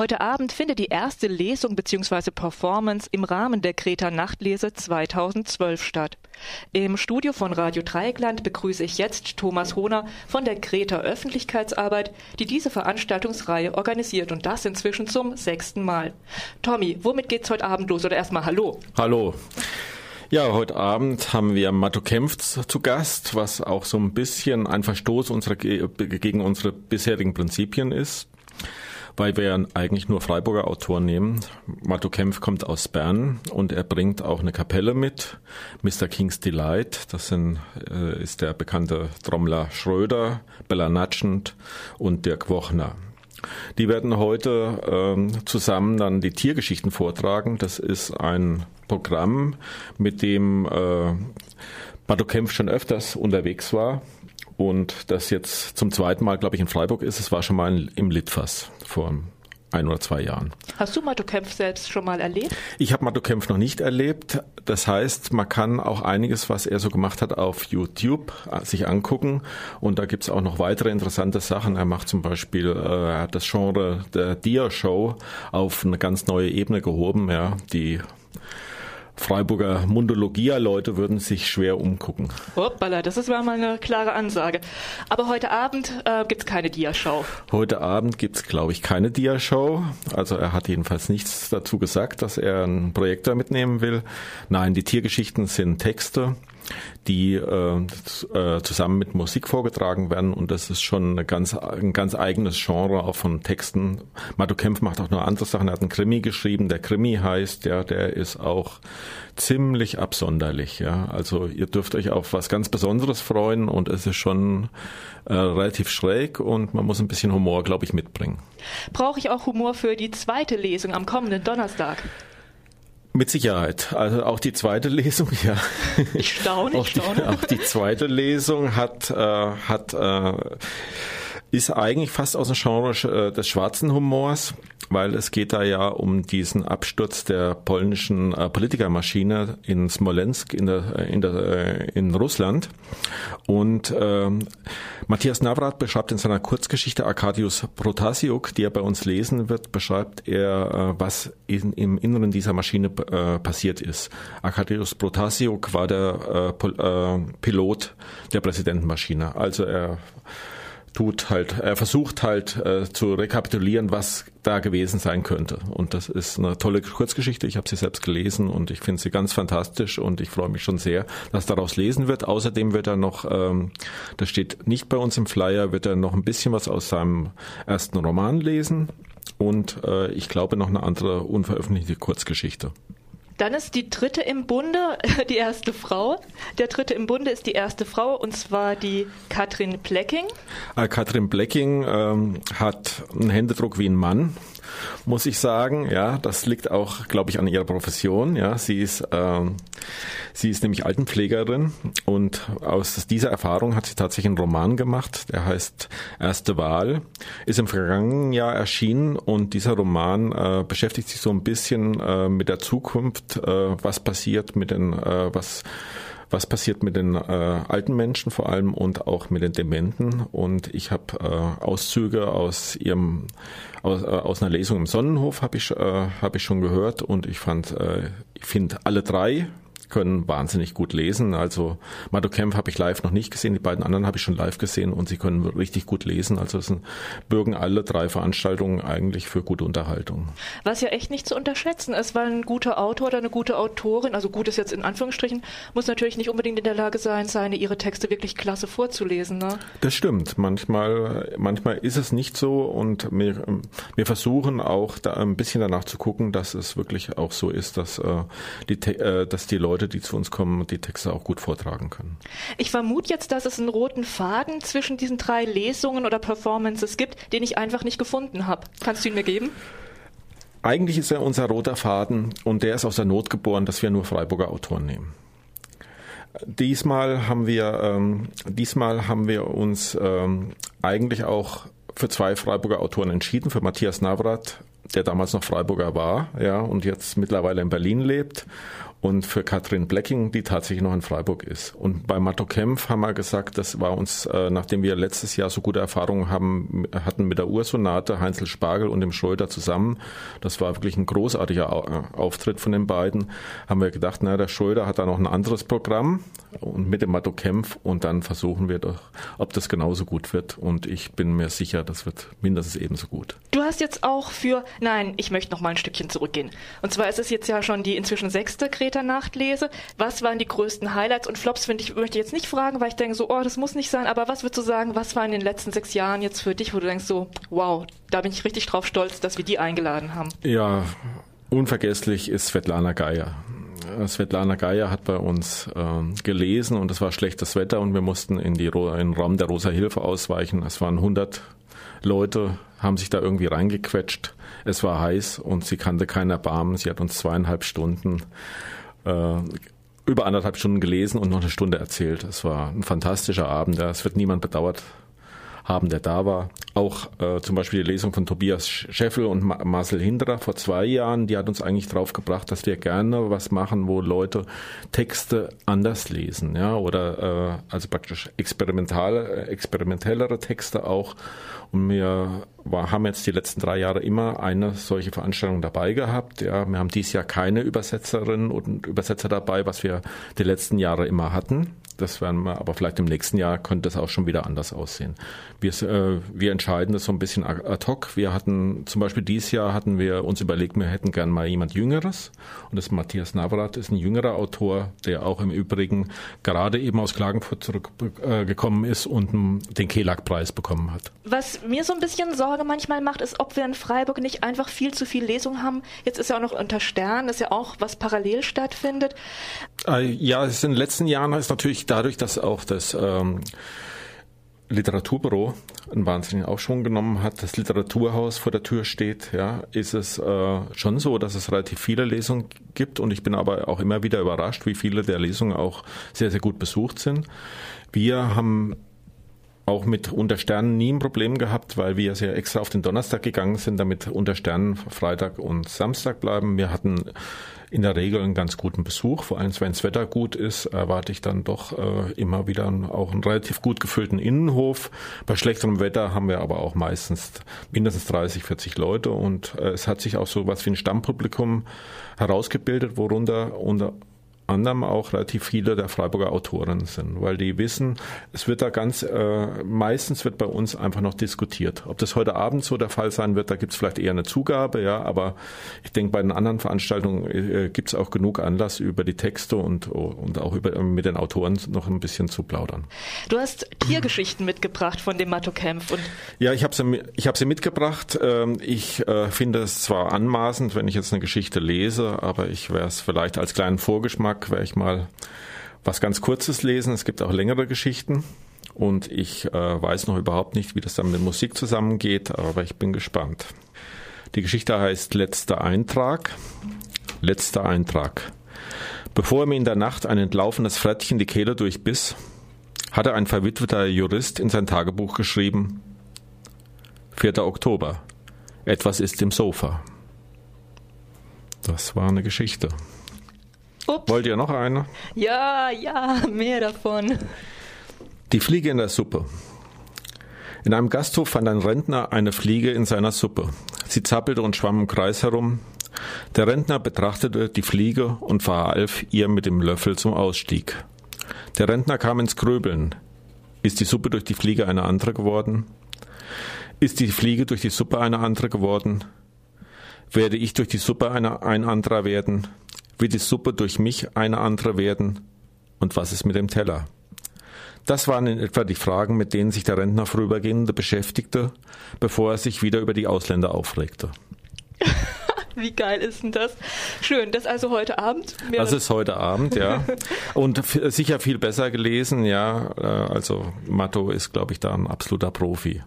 Heute Abend findet die erste Lesung bzw. Performance im Rahmen der Kreta Nachtlese 2012 statt. Im Studio von Radio Dreieckland begrüße ich jetzt Thomas Hohner von der Kreta Öffentlichkeitsarbeit, die diese Veranstaltungsreihe organisiert und das inzwischen zum sechsten Mal. Tommy, womit geht's heute Abend los? Oder erstmal Hallo. Hallo. Ja, heute Abend haben wir Matto Kempfs zu Gast, was auch so ein bisschen ein Verstoß unserer, gegen unsere bisherigen Prinzipien ist weil wir ja eigentlich nur Freiburger Autoren nehmen. Matto Kempf kommt aus Bern und er bringt auch eine Kapelle mit, Mr. King's Delight. Das sind, äh, ist der bekannte Trommler Schröder, Bella Natschend und Dirk Wochner. Die werden heute ähm, zusammen dann die Tiergeschichten vortragen. Das ist ein Programm, mit dem äh, Matto Kempf schon öfters unterwegs war und das jetzt zum zweiten Mal, glaube ich, in Freiburg ist. Es war schon mal im Litfass vor ein oder zwei Jahren. Hast du Matto Kempf selbst schon mal erlebt? Ich habe Matto Kempf noch nicht erlebt. Das heißt, man kann auch einiges, was er so gemacht hat, auf YouTube äh, sich angucken. Und da gibt's auch noch weitere interessante Sachen. Er macht zum Beispiel, äh, er hat das Genre der Dia-Show auf eine ganz neue Ebene gehoben, ja, die Freiburger Mundologia-Leute würden sich schwer umgucken. Hoppala, das ist mal eine klare Ansage. Aber heute Abend äh, gibt es keine Diashow. Heute Abend gibt es, glaube ich, keine Diashow. Also er hat jedenfalls nichts dazu gesagt, dass er einen Projektor mitnehmen will. Nein, die Tiergeschichten sind Texte die äh, äh, zusammen mit Musik vorgetragen werden und das ist schon eine ganz, ein ganz eigenes Genre auch von Texten. Matto Kempf macht auch noch andere Sachen. Er hat einen Krimi geschrieben, der Krimi heißt, ja, der ist auch ziemlich absonderlich. Ja, also ihr dürft euch auf was ganz Besonderes freuen und es ist schon äh, relativ schräg und man muss ein bisschen Humor, glaube ich, mitbringen. Brauche ich auch Humor für die zweite Lesung am kommenden Donnerstag? Mit Sicherheit. Also auch die zweite Lesung, ja. Ich staune, ich staune. Die, auch die zweite Lesung hat, äh, hat äh, ist eigentlich fast aus dem Genre äh, des schwarzen Humors, weil es geht da ja um diesen Absturz der polnischen äh, Politikermaschine in Smolensk in der äh, in der in Russland und ähm, Matthias Navrat beschreibt in seiner Kurzgeschichte Arkadius Protasiuk, die er bei uns lesen wird, beschreibt er, was in, im Inneren dieser Maschine äh, passiert ist. Arkadius Protasiuk war der äh, Pilot der Präsidentenmaschine, also er tut halt, er versucht halt äh, zu rekapitulieren, was da gewesen sein könnte. Und das ist eine tolle Kurzgeschichte. Ich habe sie selbst gelesen und ich finde sie ganz fantastisch und ich freue mich schon sehr, dass daraus lesen wird. Außerdem wird er noch, ähm, das steht nicht bei uns im Flyer, wird er noch ein bisschen was aus seinem ersten Roman lesen und äh, ich glaube noch eine andere unveröffentlichte Kurzgeschichte. Dann ist die dritte im Bunde die erste Frau. Der dritte im Bunde ist die erste Frau und zwar die Katrin Blecking. Äh, Katrin Blecking ähm, hat einen Händedruck wie ein Mann muss ich sagen. Ja, das liegt auch, glaube ich, an ihrer Profession. Ja, sie ist, ähm, sie ist nämlich Altenpflegerin und aus dieser Erfahrung hat sie tatsächlich einen Roman gemacht, der heißt Erste Wahl, ist im vergangenen Jahr erschienen und dieser Roman äh, beschäftigt sich so ein bisschen äh, mit der Zukunft, äh, was passiert mit den, äh, was was passiert mit den äh, alten Menschen vor allem und auch mit den Dementen. Und ich habe äh, Auszüge aus ihrem aus, äh, aus einer Lesung im Sonnenhof habe ich äh, habe ich schon gehört und ich fand äh, ich finde alle drei können wahnsinnig gut lesen. Also Mado Kempf habe ich live noch nicht gesehen, die beiden anderen habe ich schon live gesehen und sie können richtig gut lesen. Also es sind, bürgen alle drei Veranstaltungen eigentlich für gute Unterhaltung. Was ja echt nicht zu unterschätzen ist, weil ein guter Autor oder eine gute Autorin, also gut ist jetzt in Anführungsstrichen, muss natürlich nicht unbedingt in der Lage sein, seine ihre Texte wirklich klasse vorzulesen. Ne? Das stimmt. Manchmal, manchmal ist es nicht so und wir, wir versuchen auch da ein bisschen danach zu gucken, dass es wirklich auch so ist, dass, äh, die, äh, dass die Leute Leute, die zu uns kommen, die Texte auch gut vortragen können. Ich vermute jetzt, dass es einen roten Faden zwischen diesen drei Lesungen oder Performances gibt, den ich einfach nicht gefunden habe. Kannst du ihn mir geben? Eigentlich ist er unser roter Faden und der ist aus der Not geboren, dass wir nur Freiburger Autoren nehmen. Diesmal haben wir, ähm, diesmal haben wir uns ähm, eigentlich auch für zwei Freiburger Autoren entschieden, für Matthias Navrat, der damals noch Freiburger war, ja, und jetzt mittlerweile in Berlin lebt und für Katrin Blecking, die tatsächlich noch in Freiburg ist. Und bei Matto Kempf haben wir gesagt, das war uns, äh, nachdem wir letztes Jahr so gute Erfahrungen haben, hatten mit der Ursonate, Heinzel Spargel und dem Schröder zusammen, das war wirklich ein großartiger Auftritt von den beiden, haben wir gedacht, na, der Schröder hat da noch ein anderes Programm und mit dem Matto Kempf und dann versuchen wir doch, ob das genauso gut wird. Und ich bin mir sicher, das wird mindestens ebenso gut. Du hast jetzt auch für, nein, ich möchte noch mal ein Stückchen zurückgehen. Und zwar ist es jetzt ja schon die inzwischen sechste Kreta Nachtlese. Was waren die größten Highlights und Flops, finde ich, möchte ich jetzt nicht fragen, weil ich denke so, oh, das muss nicht sein, aber was würdest du sagen, was war in den letzten sechs Jahren jetzt für dich, wo du denkst so, wow, da bin ich richtig drauf stolz, dass wir die eingeladen haben? Ja, unvergesslich ist Svetlana Geier. Svetlana Geier hat bei uns äh, gelesen und es war schlechtes Wetter und wir mussten in, die, in den Raum der Rosa Hilfe ausweichen. Es waren 100 Leute, haben sich da irgendwie reingequetscht. Es war heiß und sie kannte keinen Erbarmen. Sie hat uns zweieinhalb Stunden äh, über anderthalb Stunden gelesen und noch eine Stunde erzählt. Es war ein fantastischer Abend. Es wird niemand bedauert haben, der da war. Auch äh, zum Beispiel die Lesung von Tobias Scheffel und Ma Marcel Hinderer vor zwei Jahren, die hat uns eigentlich drauf gebracht, dass wir gerne was machen, wo Leute Texte anders lesen, ja, oder äh, also praktisch experimentale, experimentellere Texte auch. Und wir war, haben jetzt die letzten drei Jahre immer eine solche Veranstaltung dabei gehabt. Ja, wir haben dieses Jahr keine Übersetzerinnen und Übersetzer dabei, was wir die letzten Jahre immer hatten. Das werden wir, aber vielleicht im nächsten Jahr könnte es auch schon wieder anders aussehen. Wir, äh, wir entscheiden das so ein bisschen ad hoc. Wir hatten zum Beispiel dieses Jahr hatten wir uns überlegt, wir hätten gern mal jemand Jüngeres. Und das Matthias Navrat ist ein jüngerer Autor, der auch im Übrigen gerade eben aus Klagenfurt zurückgekommen äh, ist und den Kelag-Preis bekommen hat. Was mir so ein bisschen Sorge manchmal macht, ist, ob wir in Freiburg nicht einfach viel zu viel Lesung haben. Jetzt ist ja auch noch unter Stern, ist ja auch was parallel stattfindet. Äh, ja, in den letzten Jahren ist natürlich dadurch, dass auch das ähm, Literaturbüro einen wahnsinnigen Aufschwung genommen hat, das Literaturhaus vor der Tür steht, ja, ist es äh, schon so, dass es relativ viele Lesungen gibt und ich bin aber auch immer wieder überrascht, wie viele der Lesungen auch sehr, sehr gut besucht sind. Wir haben auch mit Untersternen nie ein Problem gehabt, weil wir sehr extra auf den Donnerstag gegangen sind, damit Untersternen Freitag und Samstag bleiben. Wir hatten in der Regel einen ganz guten Besuch. Vor allem, wenn das Wetter gut ist, erwarte ich dann doch äh, immer wieder auch einen relativ gut gefüllten Innenhof. Bei schlechterem Wetter haben wir aber auch meistens mindestens 30, 40 Leute und äh, es hat sich auch so was wie ein Stammpublikum herausgebildet, worunter unter anderem auch relativ viele der Freiburger Autoren sind, weil die wissen, es wird da ganz, äh, meistens wird bei uns einfach noch diskutiert. Ob das heute Abend so der Fall sein wird, da gibt es vielleicht eher eine Zugabe, ja, aber ich denke, bei den anderen Veranstaltungen äh, gibt es auch genug Anlass, über die Texte und, und auch über, mit den Autoren noch ein bisschen zu plaudern. Du hast Tiergeschichten mitgebracht von dem Matto Kempf. Und ja, ich habe sie, ich hab sie mitgebracht. Ähm, ich äh, finde es zwar anmaßend, wenn ich jetzt eine Geschichte lese, aber ich wäre es vielleicht als kleinen Vorgeschmack Tag werde ich mal was ganz Kurzes lesen. Es gibt auch längere Geschichten. Und ich äh, weiß noch überhaupt nicht, wie das dann mit Musik zusammengeht, aber ich bin gespannt. Die Geschichte heißt Letzter Eintrag. Letzter Eintrag. Bevor mir in der Nacht ein entlaufenes Frettchen die Kehle durchbiss, hatte ein verwitweter Jurist in sein Tagebuch geschrieben, 4. Oktober. Etwas ist im Sofa. Das war eine Geschichte. Ups. Wollt ihr noch eine? Ja, ja, mehr davon. Die Fliege in der Suppe. In einem Gasthof fand ein Rentner eine Fliege in seiner Suppe. Sie zappelte und schwamm im Kreis herum. Der Rentner betrachtete die Fliege und verhalf ihr mit dem Löffel zum Ausstieg. Der Rentner kam ins Gröbeln. Ist die Suppe durch die Fliege eine andere geworden? Ist die Fliege durch die Suppe eine andere geworden? Werde ich durch die Suppe eine, ein anderer werden? Wird die Suppe durch mich eine andere werden? Und was ist mit dem Teller? Das waren in etwa die Fragen, mit denen sich der Rentner vorübergehende beschäftigte, bevor er sich wieder über die Ausländer aufregte. Wie geil ist denn das? Schön, das also heute Abend. Das ist heute Abend, ja. Und sicher viel besser gelesen, ja. Äh, also Matto ist, glaube ich, da ein absoluter Profi.